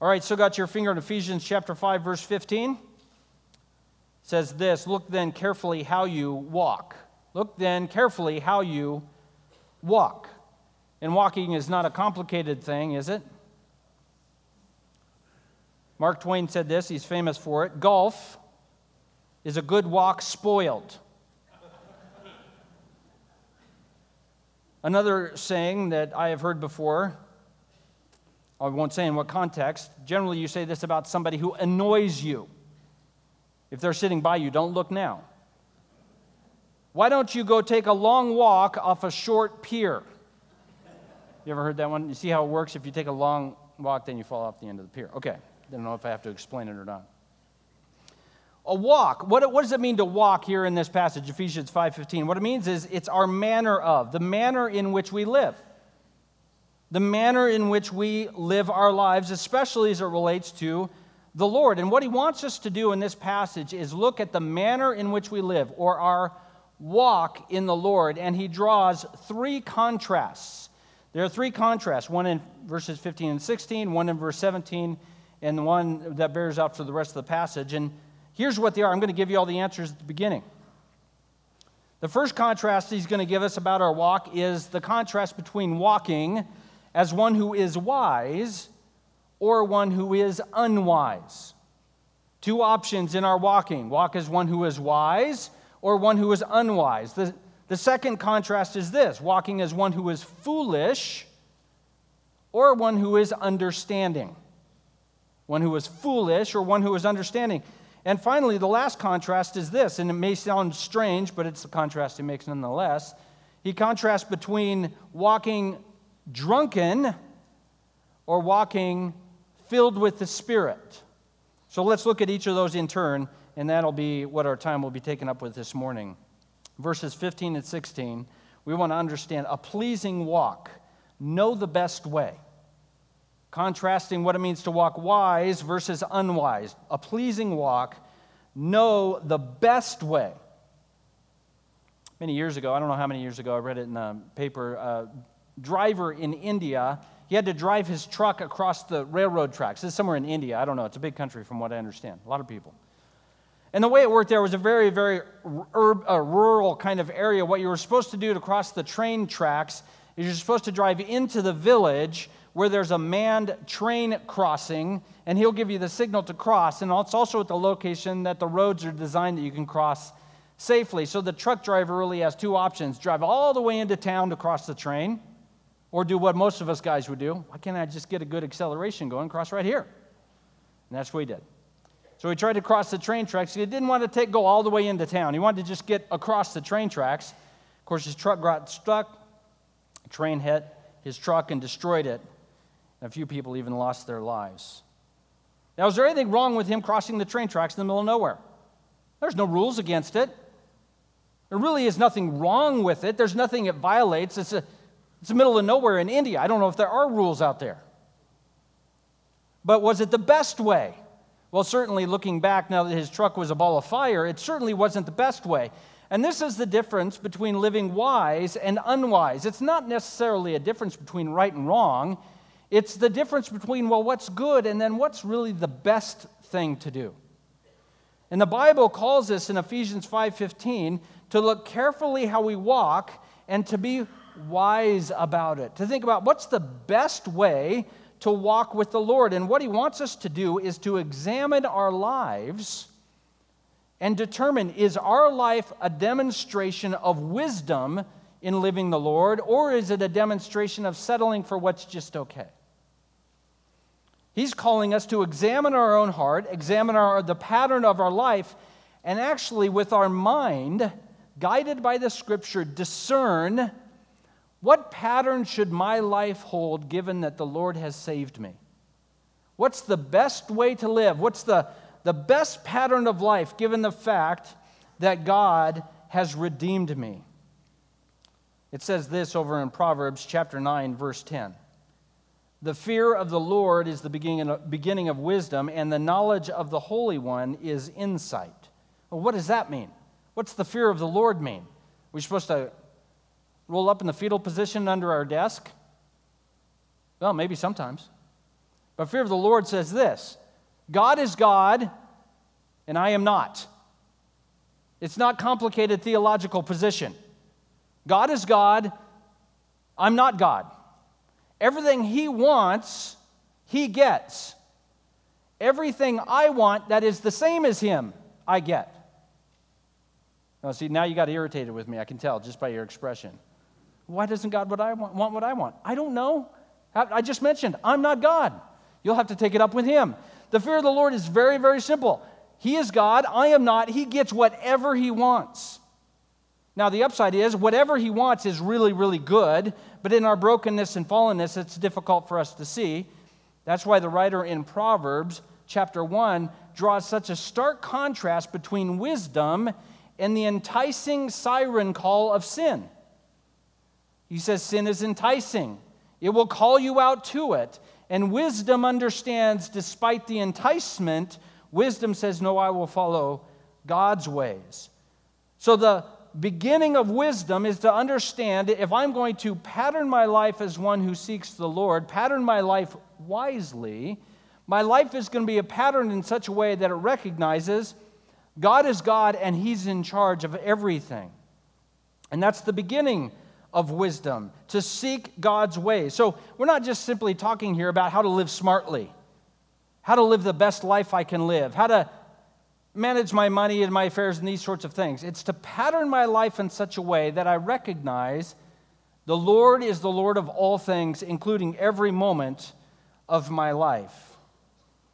All right, so got your finger in Ephesians chapter 5, verse 15. It says this Look then carefully how you walk. Look then carefully how you walk. And walking is not a complicated thing, is it? Mark Twain said this, he's famous for it golf is a good walk spoiled. Another saying that I have heard before, I won't say in what context, generally you say this about somebody who annoys you. If they're sitting by you, don't look now. Why don't you go take a long walk off a short pier? You ever heard that one? You see how it works? If you take a long walk, then you fall off the end of the pier. Okay. I don't know if I have to explain it or not. A walk. What, what does it mean to walk here in this passage, Ephesians 5.15? What it means is it's our manner of, the manner in which we live. The manner in which we live our lives, especially as it relates to the Lord. And what he wants us to do in this passage is look at the manner in which we live, or our walk in the Lord. And he draws three contrasts. There are three contrasts one in verses 15 and 16, one in verse 17, and the one that bears out for the rest of the passage. And here's what they are. I'm going to give you all the answers at the beginning. The first contrast he's going to give us about our walk is the contrast between walking as one who is wise or one who is unwise. Two options in our walking walk as one who is wise or one who is unwise. The, the second contrast is this walking as one who is foolish or one who is understanding one who is foolish or one who is understanding. And finally, the last contrast is this, and it may sound strange, but it's the contrast he makes nonetheless. He contrasts between walking drunken or walking filled with the Spirit. So let's look at each of those in turn, and that'll be what our time will be taken up with this morning. Verses 15 and 16, we want to understand a pleasing walk. Know the best way contrasting what it means to walk wise versus unwise. A pleasing walk, know the best way. Many years ago, I don't know how many years ago, I read it in a paper. A driver in India, he had to drive his truck across the railroad tracks. This is somewhere in India. I don't know. It's a big country from what I understand. A lot of people. And the way it worked there was a very, very uh, rural kind of area. What you were supposed to do to cross the train tracks is you're supposed to drive into the village where there's a manned train crossing, and he'll give you the signal to cross. And it's also at the location that the roads are designed that you can cross safely. So the truck driver really has two options drive all the way into town to cross the train, or do what most of us guys would do. Why can't I just get a good acceleration going, cross right here? And that's what he did. So he tried to cross the train tracks. He didn't want to take, go all the way into town. He wanted to just get across the train tracks. Of course, his truck got stuck. A train hit his truck and destroyed it. A few people even lost their lives. Now, is there anything wrong with him crossing the train tracks in the middle of nowhere? There's no rules against it. There really is nothing wrong with it. There's nothing it violates. It's, a, it's the middle of nowhere in India. I don't know if there are rules out there. But was it the best way? Well, certainly looking back now that his truck was a ball of fire, it certainly wasn't the best way. And this is the difference between living wise and unwise. It's not necessarily a difference between right and wrong, it's the difference between, well, what's good and then what's really the best thing to do. And the Bible calls us in Ephesians 5:15 to look carefully how we walk and to be wise about it. To think about what's the best way to walk with the Lord. And what he wants us to do is to examine our lives and determine is our life a demonstration of wisdom in living the Lord or is it a demonstration of settling for what's just okay? He's calling us to examine our own heart, examine our, the pattern of our life, and actually, with our mind, guided by the scripture, discern what pattern should my life hold given that the Lord has saved me? What's the best way to live? What's the, the best pattern of life given the fact that God has redeemed me? It says this over in Proverbs chapter 9, verse 10. The fear of the Lord is the beginning of wisdom, and the knowledge of the Holy One is insight. Well, what does that mean? What's the fear of the Lord mean? We're supposed to roll up in the fetal position under our desk? Well, maybe sometimes. But fear of the Lord says this God is God, and I am not. It's not complicated theological position. God is God, I'm not God. Everything He wants, He gets. Everything I want that is the same as Him, I get. Now, see, now you got irritated with me, I can tell just by your expression. Why doesn't God what I want, want what I want? I don't know. I just mentioned, I'm not God. You'll have to take it up with Him. The fear of the Lord is very, very simple. He is God, I am not. He gets whatever He wants. Now, the upside is whatever He wants is really, really good, but in our brokenness and fallenness, it's difficult for us to see. That's why the writer in Proverbs, chapter 1, draws such a stark contrast between wisdom and the enticing siren call of sin. He says, Sin is enticing, it will call you out to it. And wisdom understands, despite the enticement, wisdom says, No, I will follow God's ways. So the beginning of wisdom is to understand if I'm going to pattern my life as one who seeks the Lord, pattern my life wisely, my life is going to be a pattern in such a way that it recognizes God is God and He's in charge of everything. And that's the beginning of wisdom, to seek God's ways. So we're not just simply talking here about how to live smartly, how to live the best life I can live, how to manage my money and my affairs and these sorts of things. It's to pattern my life in such a way that I recognize the Lord is the Lord of all things, including every moment of my life.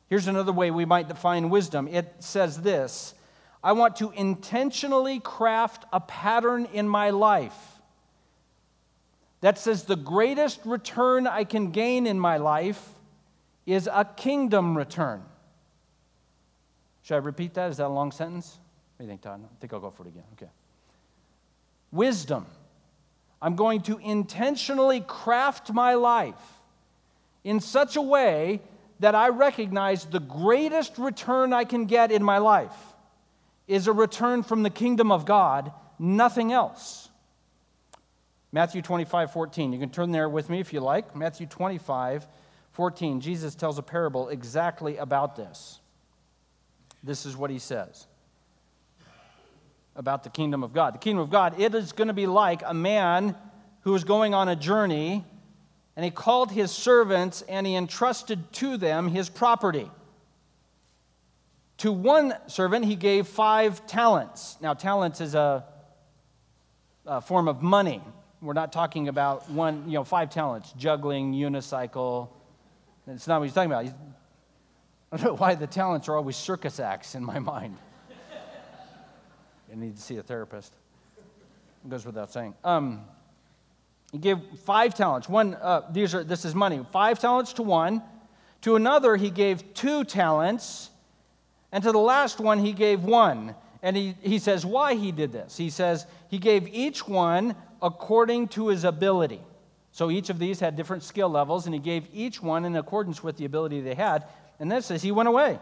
Here's another way we might define wisdom it says this I want to intentionally craft a pattern in my life that says the greatest return I can gain in my life is a kingdom return. Should I repeat that? Is that a long sentence? What do you think, Todd? I think I'll go for it again. Okay. Wisdom. I'm going to intentionally craft my life in such a way that I recognize the greatest return I can get in my life is a return from the kingdom of God, nothing else. Matthew 25, 14. You can turn there with me if you like. Matthew 25, 14. Jesus tells a parable exactly about this. This is what he says about the kingdom of God. The kingdom of God, it is going to be like a man who was going on a journey and he called his servants and he entrusted to them his property. To one servant, he gave five talents. Now, talents is a, a form of money. We're not talking about one, you know, five talents, juggling, unicycle. It's not what he's talking about. I don't know why the talents are always circus acts in my mind. I need to see a therapist. It goes without saying. Um, he gave five talents. One, uh, these are this is money. Five talents to one. To another, he gave two talents. And to the last one, he gave one. And he, he says why he did this. He says he gave each one according to his ability. So each of these had different skill levels, and he gave each one in accordance with the ability they had. And then says he went away.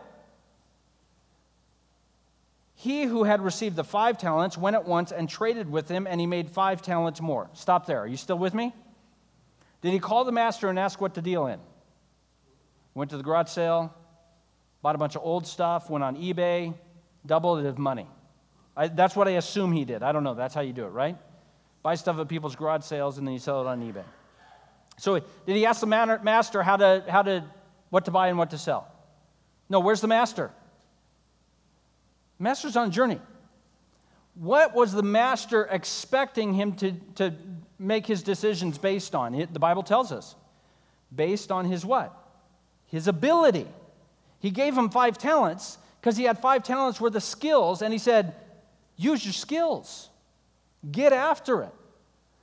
He who had received the five talents went at once and traded with him, and he made five talents more. Stop there. Are you still with me? Did he call the master and ask what to deal in? Went to the garage sale, bought a bunch of old stuff, went on eBay, doubled his money. I, that's what I assume he did. I don't know. That's how you do it, right? Buy stuff at people's garage sales and then you sell it on eBay. So did he ask the master how to, how to what to buy and what to sell. No, where's the master? Master's on a journey. What was the master expecting him to, to make his decisions based on? The Bible tells us. Based on his what? His ability. He gave him five talents because he had five talents worth of skills, and he said, Use your skills, get after it.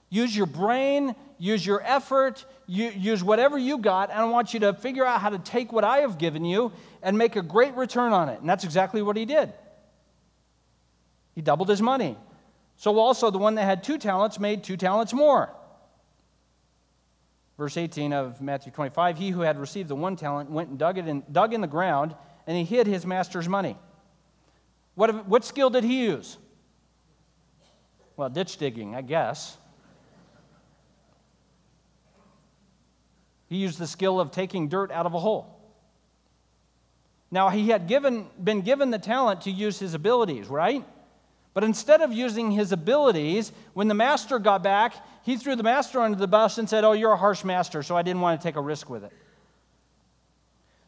Use your brain, use your effort, use whatever you got, and I want you to figure out how to take what I have given you and make a great return on it. And that's exactly what he did. He doubled his money. So also the one that had two talents made two talents more. Verse 18 of Matthew 25 He who had received the one talent went and dug, it in, dug in the ground, and he hid his master's money. What, what skill did he use? Well, ditch digging, I guess. He used the skill of taking dirt out of a hole. Now, he had given, been given the talent to use his abilities, right? But instead of using his abilities, when the master got back, he threw the master under the bus and said, Oh, you're a harsh master, so I didn't want to take a risk with it.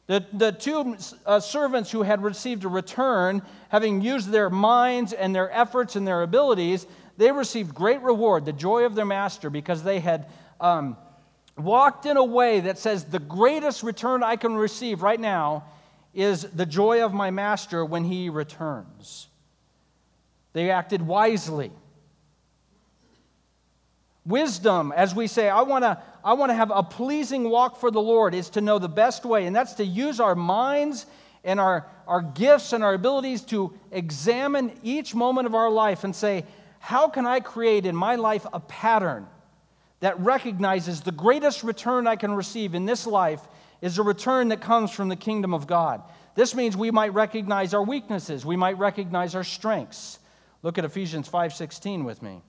The, the two uh, servants who had received a return, having used their minds and their efforts and their abilities, they received great reward, the joy of their master, because they had um, walked in a way that says, The greatest return I can receive right now is the joy of my master when he returns. They acted wisely. Wisdom, as we say, I want to I want to have a pleasing walk for the Lord, is to know the best way, and that's to use our minds and our, our gifts and our abilities to examine each moment of our life and say, how can I create in my life a pattern that recognizes the greatest return I can receive in this life is a return that comes from the kingdom of God. This means we might recognize our weaknesses, we might recognize our strengths. Look at Ephesians 5:16 with me.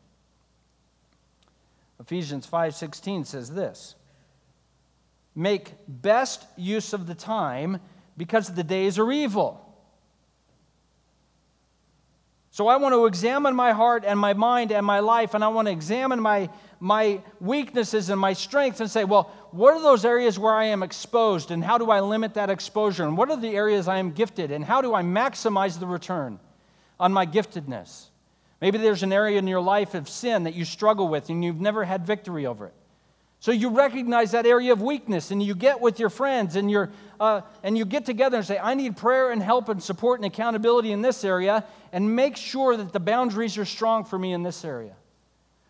Ephesians 5:16 says this: Make best use of the time because the days are evil. So I want to examine my heart and my mind and my life, and I want to examine my, my weaknesses and my strengths and say, well, what are those areas where I am exposed, and how do I limit that exposure? And what are the areas I am gifted, and how do I maximize the return on my giftedness? Maybe there's an area in your life of sin that you struggle with and you've never had victory over it. So you recognize that area of weakness and you get with your friends and, you uh, and you get together and say, I need prayer and help and support and accountability in this area and make sure that the boundaries are strong for me in this area.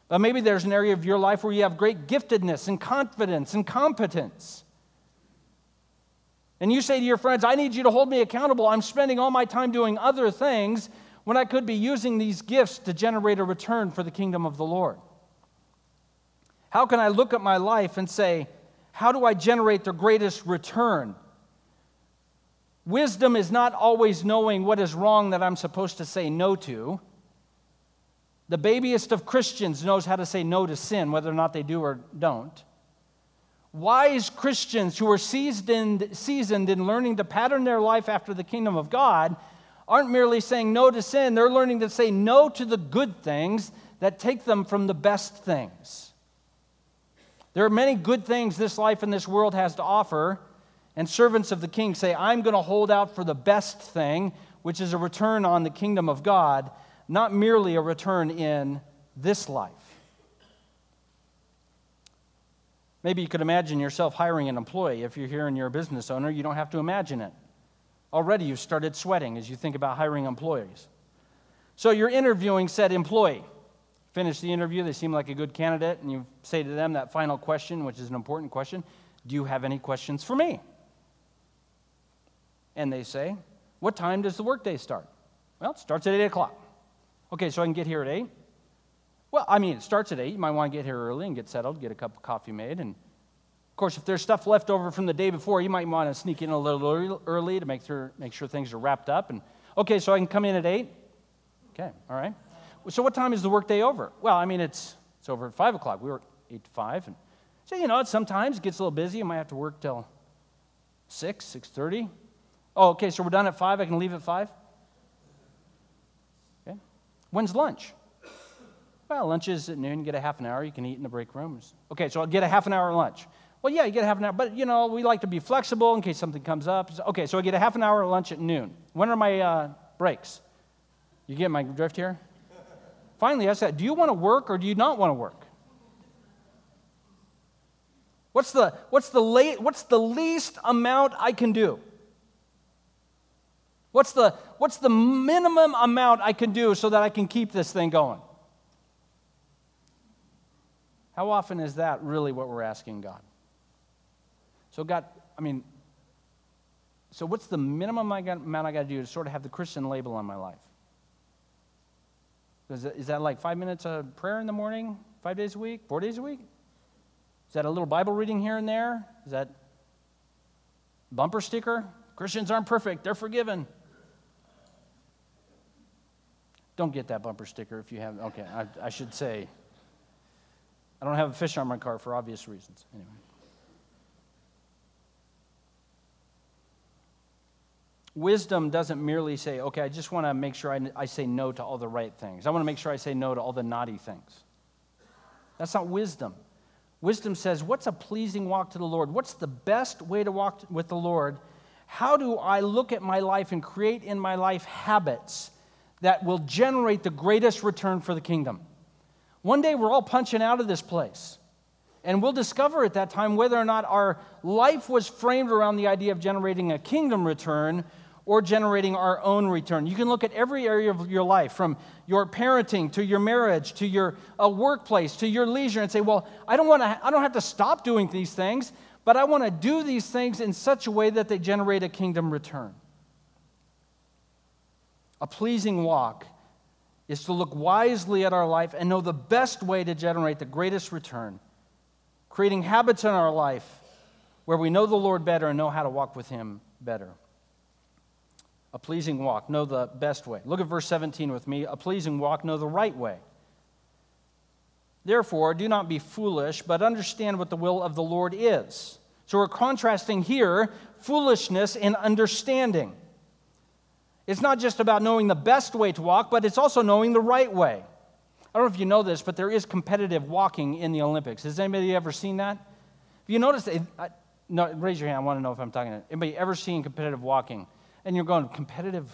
But maybe there's an area of your life where you have great giftedness and confidence and competence. And you say to your friends, I need you to hold me accountable. I'm spending all my time doing other things when I could be using these gifts to generate a return for the kingdom of the Lord. How can I look at my life and say, how do I generate the greatest return? Wisdom is not always knowing what is wrong that I'm supposed to say no to. The babyest of Christians knows how to say no to sin, whether or not they do or don't. Wise Christians who are seasoned, seasoned in learning to pattern their life after the kingdom of God aren't merely saying no to sin, they're learning to say no to the good things that take them from the best things. There are many good things this life and this world has to offer, and servants of the king say, I'm going to hold out for the best thing, which is a return on the kingdom of God, not merely a return in this life. Maybe you could imagine yourself hiring an employee. If you're here and you're a business owner, you don't have to imagine it. Already you've started sweating as you think about hiring employees. So you're interviewing said employee finish the interview, they seem like a good candidate, and you say to them that final question, which is an important question Do you have any questions for me? And they say, What time does the workday start? Well, it starts at 8 o'clock. Okay, so I can get here at 8? Well, I mean, it starts at 8. You might want to get here early and get settled, get a cup of coffee made. And of course, if there's stuff left over from the day before, you might want to sneak in a little early to make sure, make sure things are wrapped up. And okay, so I can come in at 8? Okay, all right so what time is the workday over? Well, I mean, it's, it's over at 5 o'clock. We work 8 to 5. And so, you know, it sometimes it gets a little busy. You might have to work till 6, 6.30. Oh, okay, so we're done at 5. I can leave at 5? Okay. When's lunch? Well, lunch is at noon. You get a half an hour. You can eat in the break rooms. Okay, so I'll get a half an hour lunch. Well, yeah, you get a half an hour, but you know, we like to be flexible in case something comes up. Okay, so I get a half an hour lunch at noon. When are my uh, breaks? You get my drift here? Finally, I said, Do you want to work or do you not want to work? What's the, what's the, late, what's the least amount I can do? What's the, what's the minimum amount I can do so that I can keep this thing going? How often is that really what we're asking God? So, God, I mean, so what's the minimum amount I got to do to sort of have the Christian label on my life? Is that, is that like five minutes of prayer in the morning, five days a week, four days a week? Is that a little Bible reading here and there? Is that bumper sticker? Christians aren't perfect, they're forgiven. Don't get that bumper sticker if you have. Okay, I, I should say. I don't have a fish on my car for obvious reasons. Anyway. Wisdom doesn't merely say, okay, I just want to make sure I, I say no to all the right things. I want to make sure I say no to all the naughty things. That's not wisdom. Wisdom says, what's a pleasing walk to the Lord? What's the best way to walk with the Lord? How do I look at my life and create in my life habits that will generate the greatest return for the kingdom? One day we're all punching out of this place. And we'll discover at that time whether or not our life was framed around the idea of generating a kingdom return or generating our own return. You can look at every area of your life, from your parenting to your marriage to your uh, workplace to your leisure, and say, "Well, I don't want to. I don't have to stop doing these things, but I want to do these things in such a way that they generate a kingdom return." A pleasing walk is to look wisely at our life and know the best way to generate the greatest return, creating habits in our life where we know the Lord better and know how to walk with Him better a pleasing walk, know the best way. Look at verse 17 with me. A pleasing walk, know the right way. Therefore, do not be foolish, but understand what the will of the Lord is. So we're contrasting here foolishness and understanding. It's not just about knowing the best way to walk, but it's also knowing the right way. I don't know if you know this, but there is competitive walking in the Olympics. Has anybody ever seen that? Have you noticed? Uh, no, raise your hand. I want to know if I'm talking. To, anybody ever seen competitive walking? And you're going, competitive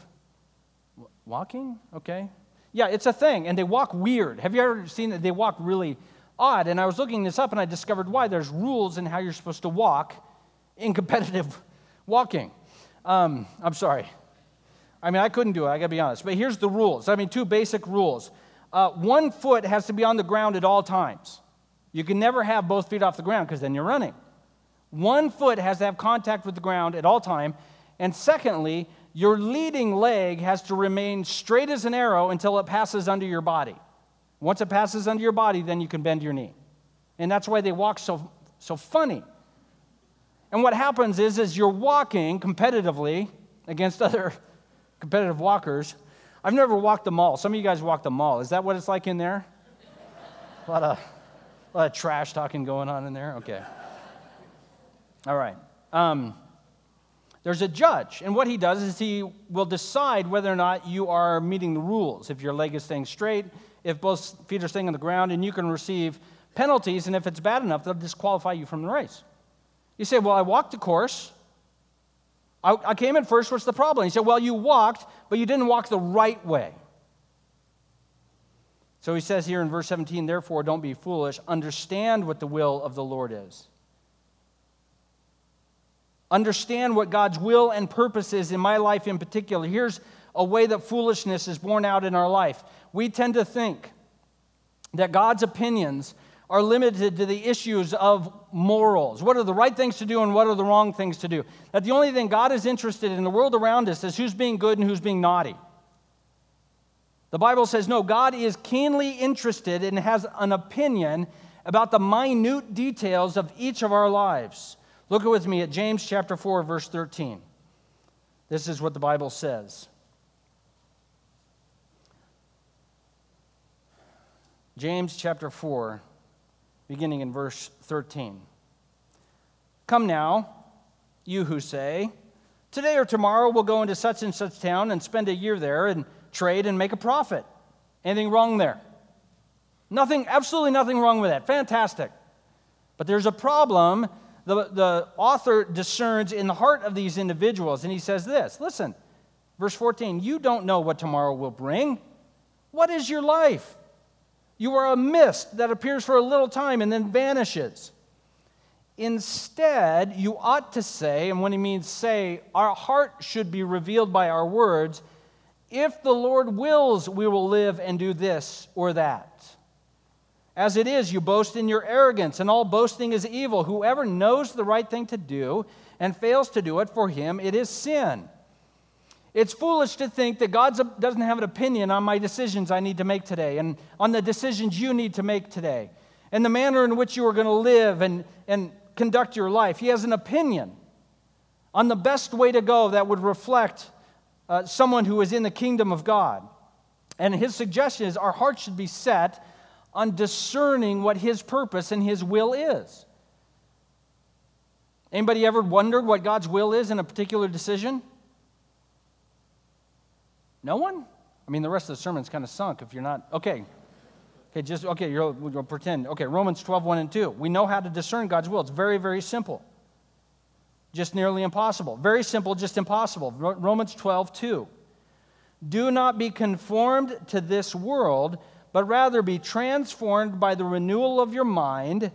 walking? Okay. Yeah, it's a thing, and they walk weird. Have you ever seen that? They walk really odd. And I was looking this up, and I discovered why. There's rules in how you're supposed to walk in competitive walking. Um, I'm sorry. I mean, I couldn't do it, I gotta be honest. But here's the rules. I mean, two basic rules. Uh, one foot has to be on the ground at all times. You can never have both feet off the ground because then you're running. One foot has to have contact with the ground at all time, and secondly, your leading leg has to remain straight as an arrow until it passes under your body. Once it passes under your body, then you can bend your knee. And that's why they walk so, so funny. And what happens is, as you're walking competitively against other competitive walkers, I've never walked the mall. Some of you guys walk the mall. Is that what it's like in there? a, lot of, a lot of trash talking going on in there? Okay. All right. Um, there's a judge, and what he does is he will decide whether or not you are meeting the rules. If your leg is staying straight, if both feet are staying on the ground, and you can receive penalties, and if it's bad enough, they'll disqualify you from the race. You say, Well, I walked the course. I, I came in first. What's the problem? He said, Well, you walked, but you didn't walk the right way. So he says here in verse 17, Therefore, don't be foolish. Understand what the will of the Lord is. Understand what God's will and purpose is in my life in particular. Here's a way that foolishness is borne out in our life. We tend to think that God's opinions are limited to the issues of morals. What are the right things to do and what are the wrong things to do? That the only thing God is interested in the world around us is who's being good and who's being naughty. The Bible says, no, God is keenly interested and has an opinion about the minute details of each of our lives. Look with me at James chapter 4, verse 13. This is what the Bible says. James chapter 4, beginning in verse 13. Come now, you who say, Today or tomorrow we'll go into such and such town and spend a year there and trade and make a profit. Anything wrong there? Nothing, absolutely nothing wrong with that. Fantastic. But there's a problem the, the author discerns in the heart of these individuals. And he says this listen, verse 14, you don't know what tomorrow will bring. What is your life? You are a mist that appears for a little time and then vanishes. Instead, you ought to say, and when he means say, our heart should be revealed by our words. If the Lord wills, we will live and do this or that. As it is, you boast in your arrogance, and all boasting is evil. Whoever knows the right thing to do and fails to do it, for him it is sin. It's foolish to think that God doesn't have an opinion on my decisions I need to make today and on the decisions you need to make today and the manner in which you are going to live and, and conduct your life. He has an opinion on the best way to go that would reflect uh, someone who is in the kingdom of God. And his suggestion is our hearts should be set on discerning what his purpose and his will is. Anybody ever wondered what God's will is in a particular decision? No one? I mean, the rest of the sermon's kind of sunk if you're not. Okay. Okay, just, okay, you'll, you'll pretend. Okay, Romans 12, 1 and 2. We know how to discern God's will. It's very, very simple. Just nearly impossible. Very simple, just impossible. Romans 12, 2. Do not be conformed to this world, but rather be transformed by the renewal of your mind,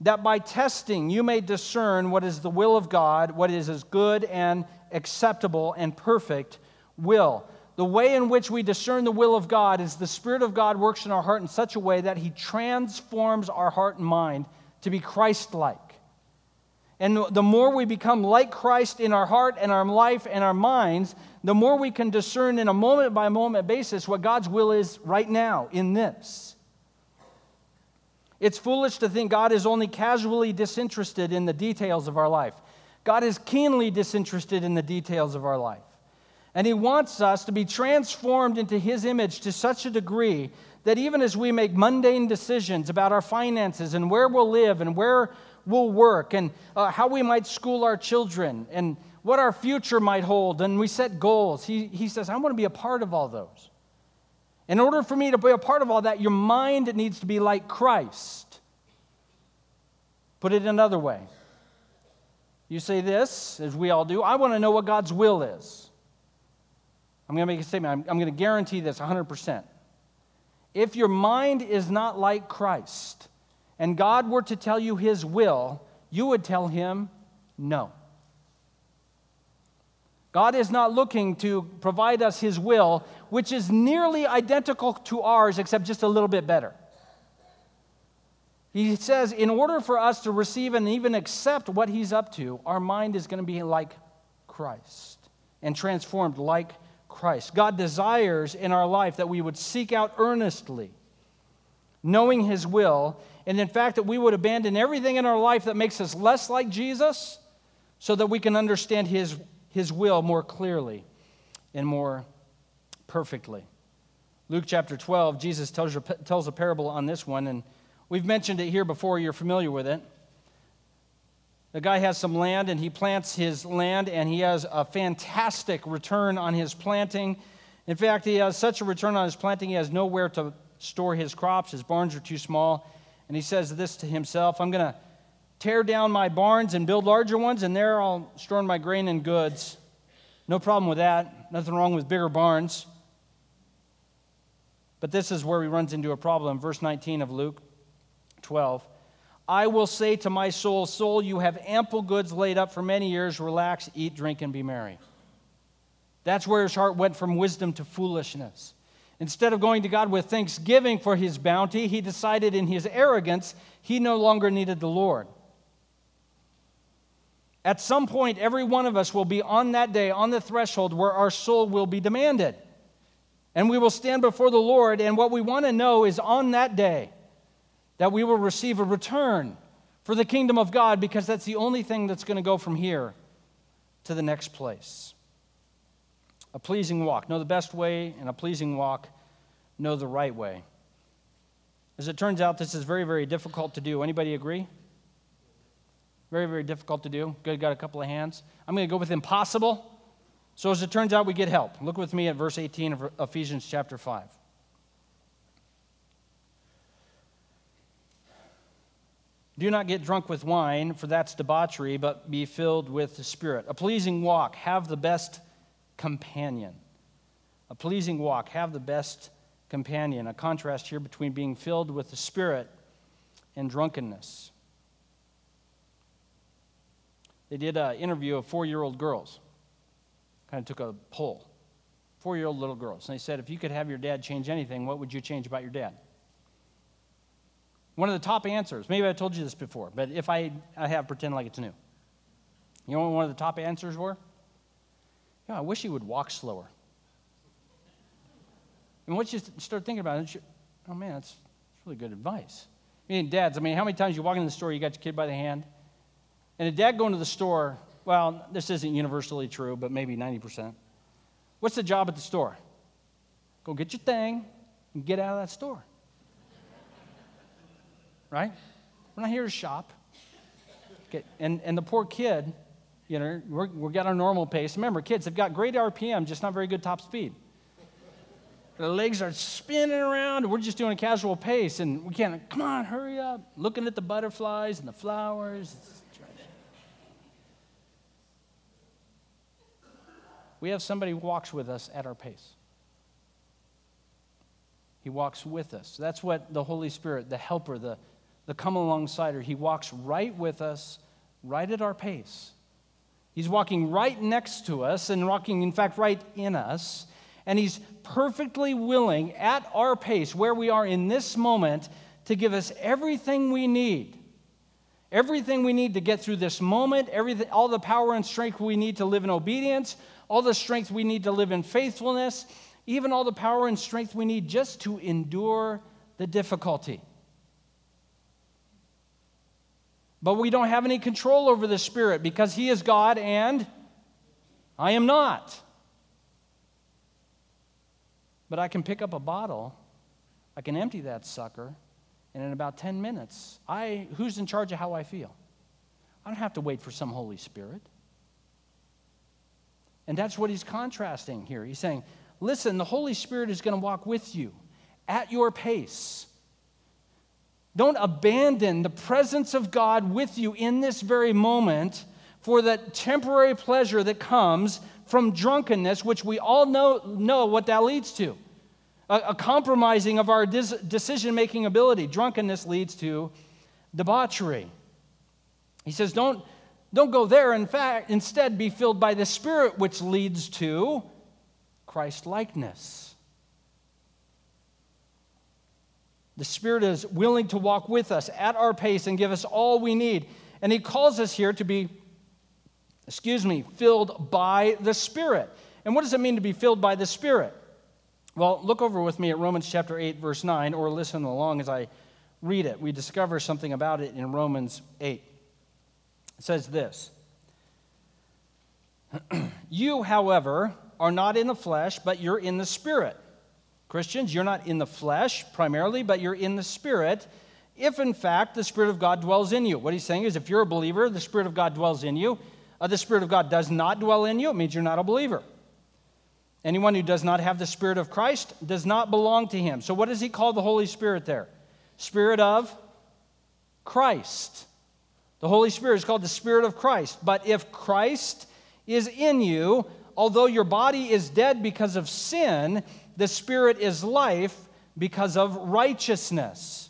that by testing you may discern what is the will of God, what is his good and acceptable and perfect will. The way in which we discern the will of God is the Spirit of God works in our heart in such a way that He transforms our heart and mind to be Christ like. And the more we become like Christ in our heart and our life and our minds, the more we can discern in a moment by moment basis what God's will is right now in this. It's foolish to think God is only casually disinterested in the details of our life. God is keenly disinterested in the details of our life. And He wants us to be transformed into His image to such a degree that even as we make mundane decisions about our finances and where we'll live and where we'll work and uh, how we might school our children and what our future might hold, and we set goals, he, he says, I want to be a part of all those. In order for me to be a part of all that, your mind needs to be like Christ. Put it another way. You say this, as we all do I want to know what God's will is. I'm going to make a statement. I'm, I'm going to guarantee this 100%. If your mind is not like Christ and God were to tell you his will, you would tell him no. God is not looking to provide us his will, which is nearly identical to ours, except just a little bit better. He says, in order for us to receive and even accept what he's up to, our mind is going to be like Christ and transformed like Christ. God desires in our life that we would seek out earnestly, knowing His will, and in fact, that we would abandon everything in our life that makes us less like Jesus so that we can understand His, his will more clearly and more perfectly. Luke chapter 12, Jesus tells, tells a parable on this one, and we've mentioned it here before, you're familiar with it. The guy has some land and he plants his land and he has a fantastic return on his planting. In fact, he has such a return on his planting, he has nowhere to store his crops. His barns are too small. And he says this to himself I'm going to tear down my barns and build larger ones, and there I'll store my grain and goods. No problem with that. Nothing wrong with bigger barns. But this is where he runs into a problem. Verse 19 of Luke 12. I will say to my soul, Soul, you have ample goods laid up for many years. Relax, eat, drink, and be merry. That's where his heart went from wisdom to foolishness. Instead of going to God with thanksgiving for his bounty, he decided in his arrogance he no longer needed the Lord. At some point, every one of us will be on that day, on the threshold where our soul will be demanded. And we will stand before the Lord, and what we want to know is on that day, that we will receive a return for the kingdom of God because that's the only thing that's going to go from here to the next place. A pleasing walk. Know the best way, and a pleasing walk, know the right way. As it turns out, this is very, very difficult to do. Anybody agree? Very, very difficult to do. Good, got a couple of hands. I'm going to go with impossible. So as it turns out, we get help. Look with me at verse 18 of Ephesians chapter 5. Do not get drunk with wine, for that's debauchery, but be filled with the Spirit. A pleasing walk, have the best companion. A pleasing walk, have the best companion. A contrast here between being filled with the Spirit and drunkenness. They did an interview of four year old girls, kind of took a poll. Four year old little girls. And they said, if you could have your dad change anything, what would you change about your dad? One of the top answers, maybe I told you this before, but if I, I have, pretend like it's new. You know what one of the top answers were? I wish he would walk slower. And once you start thinking about it, oh man, that's, that's really good advice. I mean, dads, I mean, how many times you walk in the store, you got your kid by the hand, and a dad going to the store, well, this isn't universally true, but maybe 90%. What's the job at the store? Go get your thing and get out of that store right? We're not here to shop. Okay. And, and the poor kid, you know, we're, we're got our normal pace. Remember, kids have got great RPM, just not very good top speed. the legs are spinning around. We're just doing a casual pace, and we can't, come on, hurry up. Looking at the butterflies and the flowers. We have somebody who walks with us at our pace. He walks with us. That's what the Holy Spirit, the helper, the, the come alongside her, he walks right with us, right at our pace. He's walking right next to us and walking, in fact, right in us and He's perfectly willing at our pace, where we are in this moment, to give us everything we need. Everything we need to get through this moment, everything, all the power and strength we need to live in obedience, all the strength we need to live in faithfulness, even all the power and strength we need just to endure the difficulty. But we don't have any control over the Spirit because He is God and I am not. But I can pick up a bottle, I can empty that sucker, and in about 10 minutes, I who's in charge of how I feel? I don't have to wait for some Holy Spirit. And that's what he's contrasting here. He's saying, listen, the Holy Spirit is going to walk with you at your pace. Don't abandon the presence of God with you in this very moment for the temporary pleasure that comes from drunkenness, which we all know, know what that leads to a, a compromising of our dis- decision making ability. Drunkenness leads to debauchery. He says, don't, don't go there. In fact, instead, be filled by the Spirit, which leads to Christ likeness. The Spirit is willing to walk with us at our pace and give us all we need. And He calls us here to be excuse me, filled by the Spirit. And what does it mean to be filled by the Spirit? Well, look over with me at Romans chapter 8, verse 9, or listen along as I read it. We discover something about it in Romans 8. It says this You, however, are not in the flesh, but you're in the Spirit. Christians, you're not in the flesh primarily, but you're in the Spirit. If in fact the Spirit of God dwells in you. What he's saying is if you're a believer, the Spirit of God dwells in you uh, the Spirit of God does not dwell in you, it means you're not a believer. Anyone who does not have the Spirit of Christ does not belong to him. So, what does he call the Holy Spirit there? Spirit of Christ. The Holy Spirit is called the Spirit of Christ. But if Christ is in you, although your body is dead because of sin, the Spirit is life because of righteousness.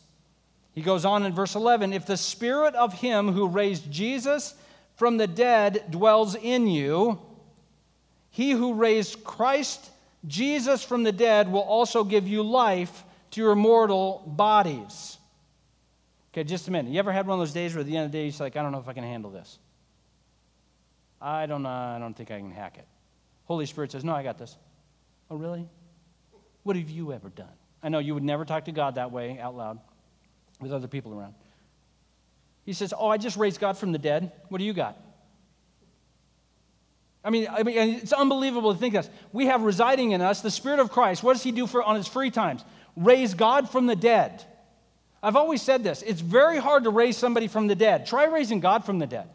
He goes on in verse 11 If the Spirit of Him who raised Jesus from the dead dwells in you, he who raised Christ Jesus from the dead will also give you life to your mortal bodies. Okay, just a minute. You ever had one of those days where at the end of the day you're like, I don't know if I can handle this? I don't know. I don't think I can hack it. Holy Spirit says, No, I got this. Oh, really? What have you ever done? I know you would never talk to God that way out loud with other people around. He says, Oh, I just raised God from the dead. What do you got? I mean, I mean, it's unbelievable to think this. We have residing in us the Spirit of Christ. What does He do for on His free times? Raise God from the dead. I've always said this. It's very hard to raise somebody from the dead. Try raising God from the dead.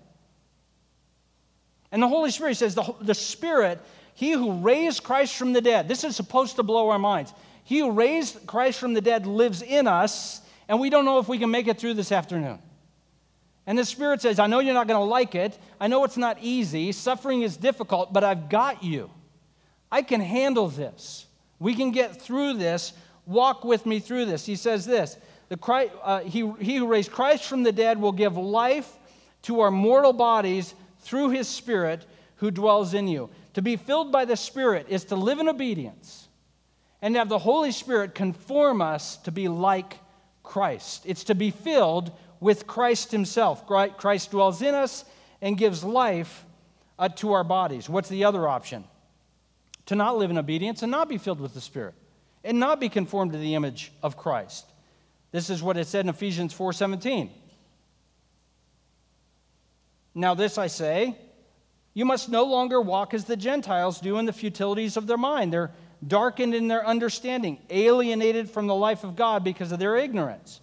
And the Holy Spirit says the, the Spirit, He who raised Christ from the dead, this is supposed to blow our minds. He who raised Christ from the dead lives in us, and we don't know if we can make it through this afternoon. And the Spirit says, I know you're not going to like it. I know it's not easy. Suffering is difficult, but I've got you. I can handle this. We can get through this. Walk with me through this. He says this the Christ, uh, he, he who raised Christ from the dead will give life to our mortal bodies through his Spirit who dwells in you. To be filled by the Spirit is to live in obedience and have the Holy Spirit conform us to be like Christ. It's to be filled with Christ Himself. Christ dwells in us and gives life uh, to our bodies. What's the other option? To not live in obedience and not be filled with the Spirit and not be conformed to the image of Christ. This is what it said in Ephesians 4:17. Now this I say, you must no longer walk as the Gentiles do in the futilities of their mind. They're darkened in their understanding, alienated from the life of God because of their ignorance.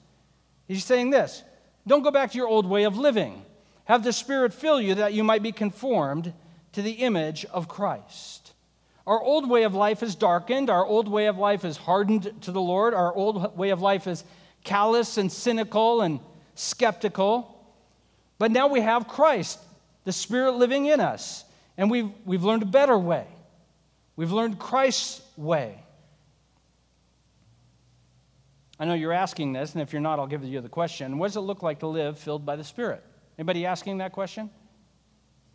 He's saying this don't go back to your old way of living. Have the Spirit fill you that you might be conformed to the image of Christ. Our old way of life is darkened. Our old way of life is hardened to the Lord. Our old way of life is callous and cynical and skeptical. But now we have Christ, the Spirit living in us, and we've, we've learned a better way. We've learned Christ's way. I know you're asking this, and if you're not, I'll give you the question. What does it look like to live filled by the Spirit? Anybody asking that question?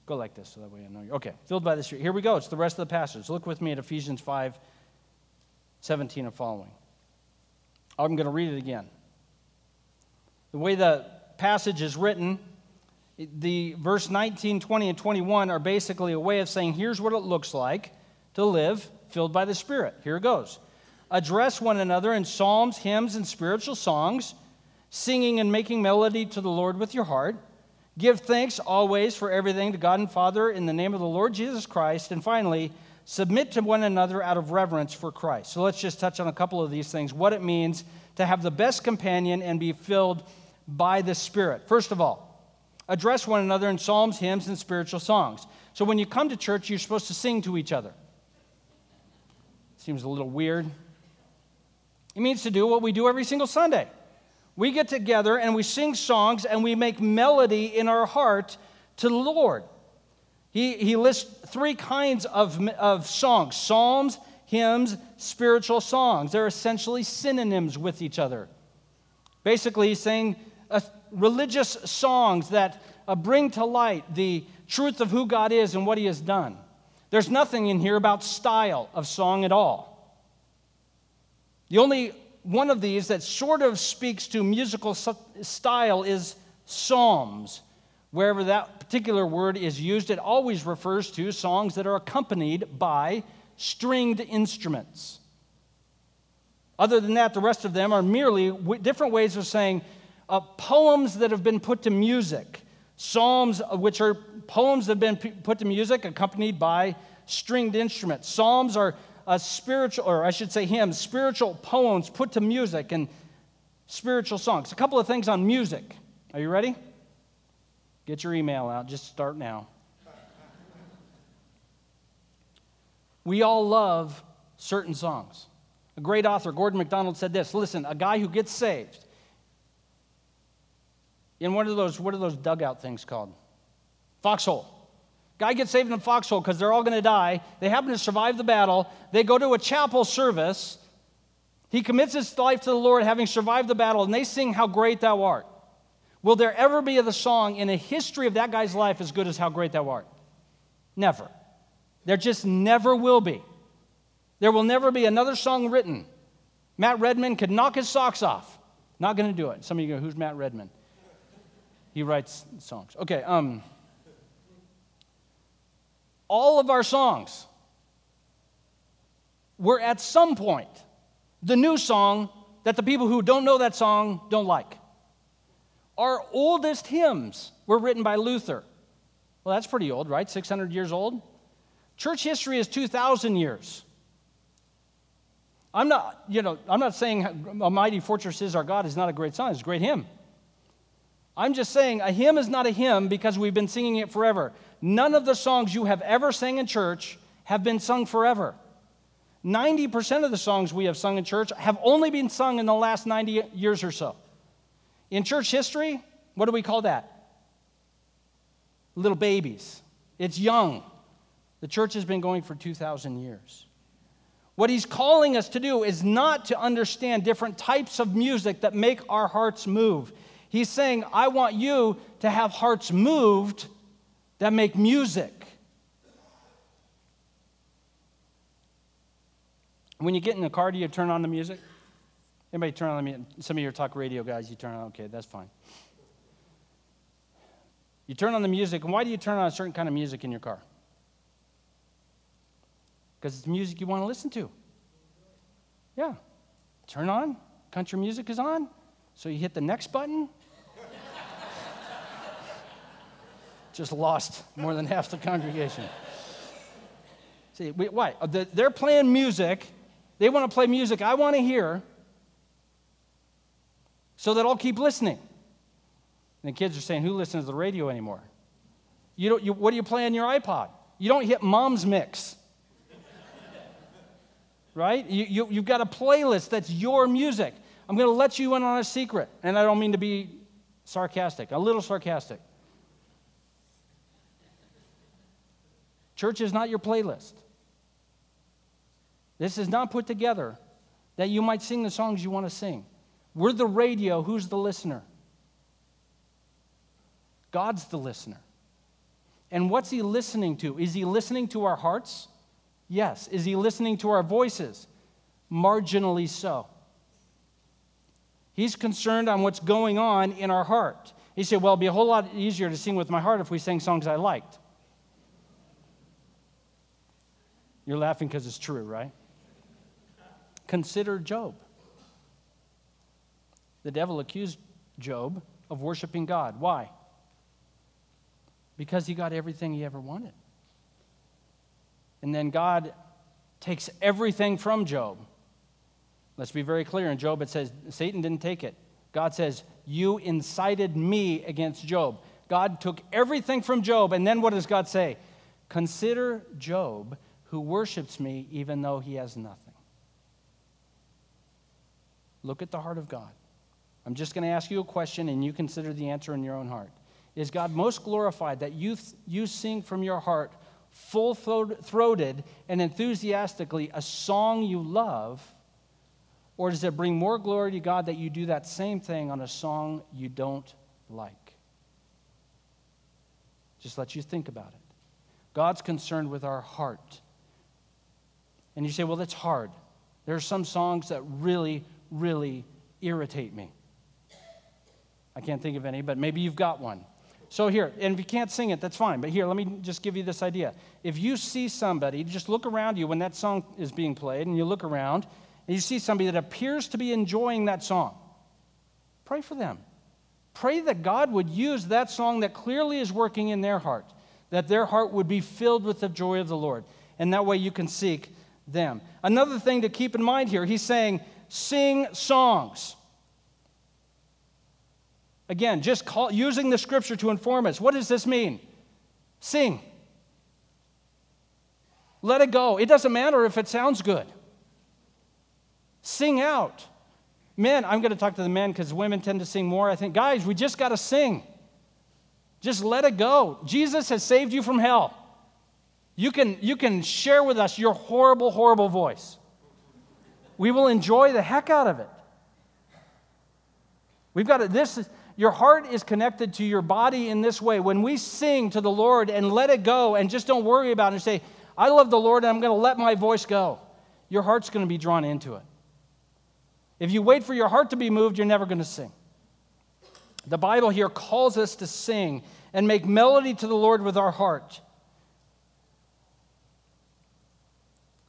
Go like this so that way I know you. Okay, filled by the Spirit. Here we go. It's the rest of the passage. Look with me at Ephesians 5 17 and following. I'm going to read it again. The way the passage is written, the verse 19, 20, and 21 are basically a way of saying here's what it looks like to live filled by the Spirit. Here it goes. Address one another in psalms, hymns, and spiritual songs, singing and making melody to the Lord with your heart. Give thanks always for everything to God and Father in the name of the Lord Jesus Christ. And finally, submit to one another out of reverence for Christ. So let's just touch on a couple of these things what it means to have the best companion and be filled by the Spirit. First of all, address one another in psalms, hymns, and spiritual songs. So when you come to church, you're supposed to sing to each other. Seems a little weird. It means to do what we do every single Sunday. We get together and we sing songs and we make melody in our heart to the Lord. He, he lists three kinds of, of songs psalms, hymns, spiritual songs. They're essentially synonyms with each other. Basically, he's saying religious songs that uh, bring to light the truth of who God is and what He has done. There's nothing in here about style of song at all. The only one of these that sort of speaks to musical style is psalms. Wherever that particular word is used, it always refers to songs that are accompanied by stringed instruments. Other than that, the rest of them are merely different ways of saying uh, poems that have been put to music, psalms, which are poems that have been put to music accompanied by stringed instruments. Psalms are uh, spiritual, or I should say hymns, spiritual poems put to music and spiritual songs. A couple of things on music. Are you ready? Get your email out. Just start now. We all love certain songs. A great author, Gordon MacDonald, said this Listen, a guy who gets saved in one of those, what are those dugout things called? Foxhole. Guy gets saved in a foxhole because they're all going to die. They happen to survive the battle. They go to a chapel service. He commits his life to the Lord, having survived the battle, and they sing, How Great Thou Art. Will there ever be a song in the history of that guy's life as good as How Great Thou Art? Never. There just never will be. There will never be another song written. Matt Redman could knock his socks off. Not going to do it. Some of you go, Who's Matt Redman? He writes songs. Okay, um, all of our songs were at some point the new song that the people who don't know that song don't like. Our oldest hymns were written by Luther. Well, that's pretty old, right? 600 years old. Church history is 2,000 years. I'm not, you know, I'm not saying a mighty fortress is our God is not a great song. It's a great hymn. I'm just saying a hymn is not a hymn because we've been singing it forever. None of the songs you have ever sang in church have been sung forever. 90% of the songs we have sung in church have only been sung in the last 90 years or so. In church history, what do we call that? Little babies. It's young. The church has been going for 2,000 years. What he's calling us to do is not to understand different types of music that make our hearts move. He's saying, I want you to have hearts moved that make music. When you get in the car, do you turn on the music? Anybody turn on the music? Some of your talk radio guys, you turn on, okay, that's fine. You turn on the music, and why do you turn on a certain kind of music in your car? Because it's music you want to listen to. Yeah. Turn on, country music is on. So you hit the next button. Just lost more than half the congregation. See, why? Uh, they're playing music. They want to play music I want to hear so that I'll keep listening. And the kids are saying, Who listens to the radio anymore? You don't, you, what do you play on your iPod? You don't hit mom's mix. right? You, you, you've got a playlist that's your music. I'm going to let you in on a secret. And I don't mean to be sarcastic, a little sarcastic. Church is not your playlist. This is not put together that you might sing the songs you want to sing. We're the radio. Who's the listener? God's the listener. And what's he listening to? Is he listening to our hearts? Yes. Is he listening to our voices? Marginally so. He's concerned on what's going on in our heart. He said, Well, it'd be a whole lot easier to sing with my heart if we sang songs I liked. You're laughing because it's true, right? Consider Job. The devil accused Job of worshiping God. Why? Because he got everything he ever wanted. And then God takes everything from Job. Let's be very clear. In Job, it says Satan didn't take it. God says, You incited me against Job. God took everything from Job. And then what does God say? Consider Job who worships me even though he has nothing. Look at the heart of God. I'm just going to ask you a question and you consider the answer in your own heart. Is God most glorified that you, you sing from your heart, full throated and enthusiastically, a song you love? Or does it bring more glory to God that you do that same thing on a song you don't like? Just let you think about it. God's concerned with our heart. And you say, well, that's hard. There are some songs that really, really irritate me. I can't think of any, but maybe you've got one. So here, and if you can't sing it, that's fine. But here, let me just give you this idea. If you see somebody, just look around you when that song is being played, and you look around, and you see somebody that appears to be enjoying that song, pray for them. Pray that God would use that song that clearly is working in their heart, that their heart would be filled with the joy of the Lord. And that way you can seek them. Another thing to keep in mind here, he's saying, sing songs. Again, just call, using the scripture to inform us. What does this mean? Sing. Let it go. It doesn't matter if it sounds good. Sing out. Men, I'm going to talk to the men because women tend to sing more. I think, guys, we just got to sing. Just let it go. Jesus has saved you from hell. You can, you can share with us your horrible, horrible voice. We will enjoy the heck out of it. We've got to, this is, your heart is connected to your body in this way. When we sing to the Lord and let it go and just don't worry about it and say, I love the Lord and I'm going to let my voice go, your heart's going to be drawn into it. If you wait for your heart to be moved, you're never going to sing. The Bible here calls us to sing and make melody to the Lord with our heart.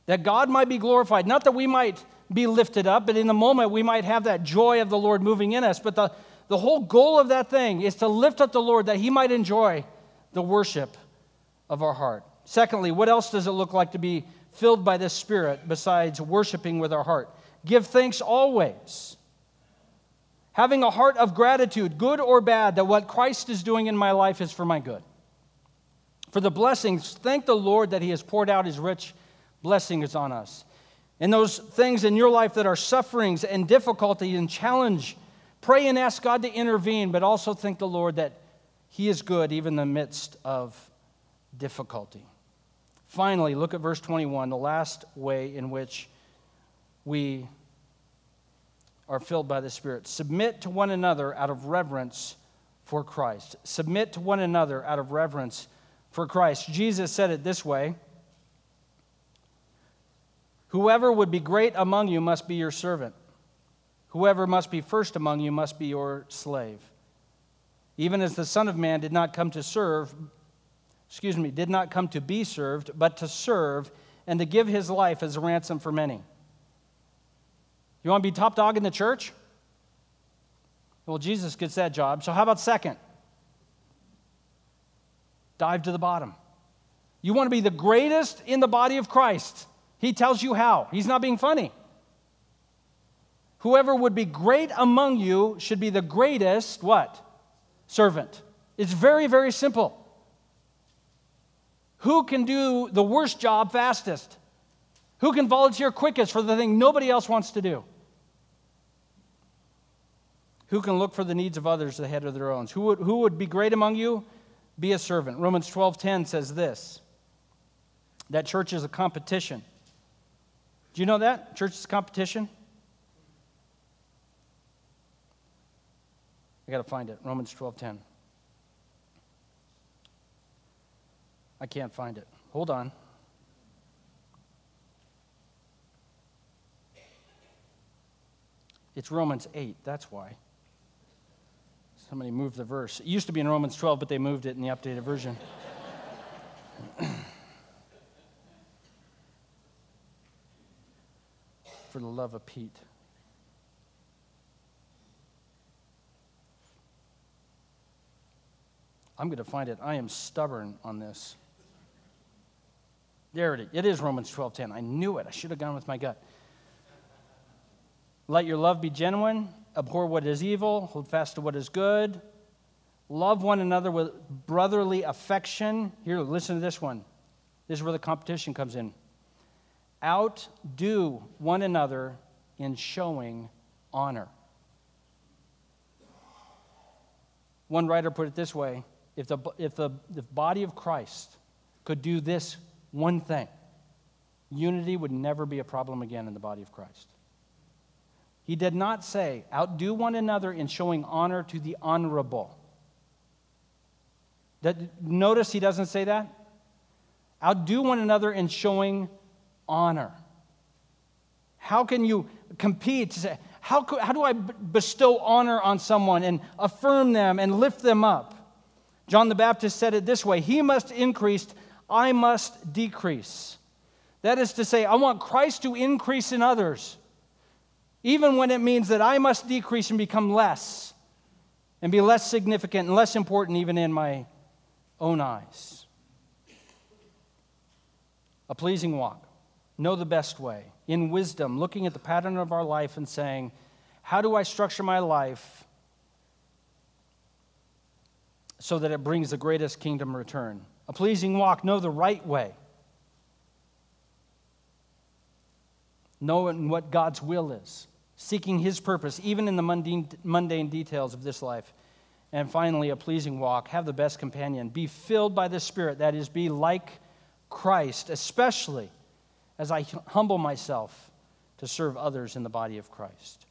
That God might be glorified. Not that we might be lifted up, but in the moment we might have that joy of the Lord moving in us. But the, the whole goal of that thing is to lift up the Lord that he might enjoy the worship of our heart. Secondly, what else does it look like to be filled by this Spirit besides worshiping with our heart? Give thanks always. Having a heart of gratitude, good or bad, that what Christ is doing in my life is for my good. For the blessings, thank the Lord that He has poured out His rich blessing is on us. And those things in your life that are sufferings and difficulty and challenge, pray and ask God to intervene, but also thank the Lord that He is good even in the midst of difficulty. Finally, look at verse 21, the last way in which we are filled by the Spirit. Submit to one another out of reverence for Christ. Submit to one another out of reverence for Christ. Jesus said it this way Whoever would be great among you must be your servant. Whoever must be first among you must be your slave. Even as the Son of Man did not come to serve, excuse me, did not come to be served, but to serve and to give his life as a ransom for many. You want to be top dog in the church? Well, Jesus gets that job. So, how about second? Dive to the bottom. You want to be the greatest in the body of Christ. He tells you how. He's not being funny. Whoever would be great among you should be the greatest, what? Servant. It's very, very simple. Who can do the worst job fastest? Who can volunteer quickest for the thing nobody else wants to do? Who can look for the needs of others ahead of their own? Who would, who would be great among you? Be a servant. Romans 12:10 says this. That church is a competition. Do you know that? Church is competition? I got to find it. Romans 12:10. I can't find it. Hold on. It's Romans 8, that's why. Somebody moved the verse. It used to be in Romans 12, but they moved it in the updated version. For the love of Pete. I'm going to find it. I am stubborn on this. There it is. It is Romans 12:10. I knew it. I should have gone with my gut. Let your love be genuine, abhor what is evil, hold fast to what is good. Love one another with brotherly affection. Here, listen to this one. This is where the competition comes in. Outdo one another in showing honor. One writer put it this way if the, if the, the body of Christ could do this one thing, unity would never be a problem again in the body of Christ. He did not say, outdo one another in showing honor to the honorable. That, notice he doesn't say that. Outdo one another in showing honor. How can you compete? Say, How, how do I bestow honor on someone and affirm them and lift them up? John the Baptist said it this way He must increase, I must decrease. That is to say, I want Christ to increase in others, even when it means that I must decrease and become less and be less significant and less important, even in my own eyes. A pleasing walk. Know the best way. In wisdom, looking at the pattern of our life and saying, How do I structure my life so that it brings the greatest kingdom return. A pleasing walk, know the right way. Knowing what God's will is, seeking His purpose, even in the mundane, mundane details of this life. And finally, a pleasing walk, have the best companion. Be filled by the Spirit, that is, be like Christ, especially as I humble myself to serve others in the body of Christ.